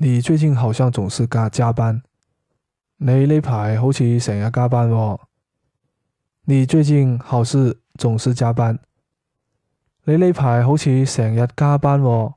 你最近好像总是加加班，你呢排好似成日加班哦。你最近好似总是加班，你呢排好似成日加班哦。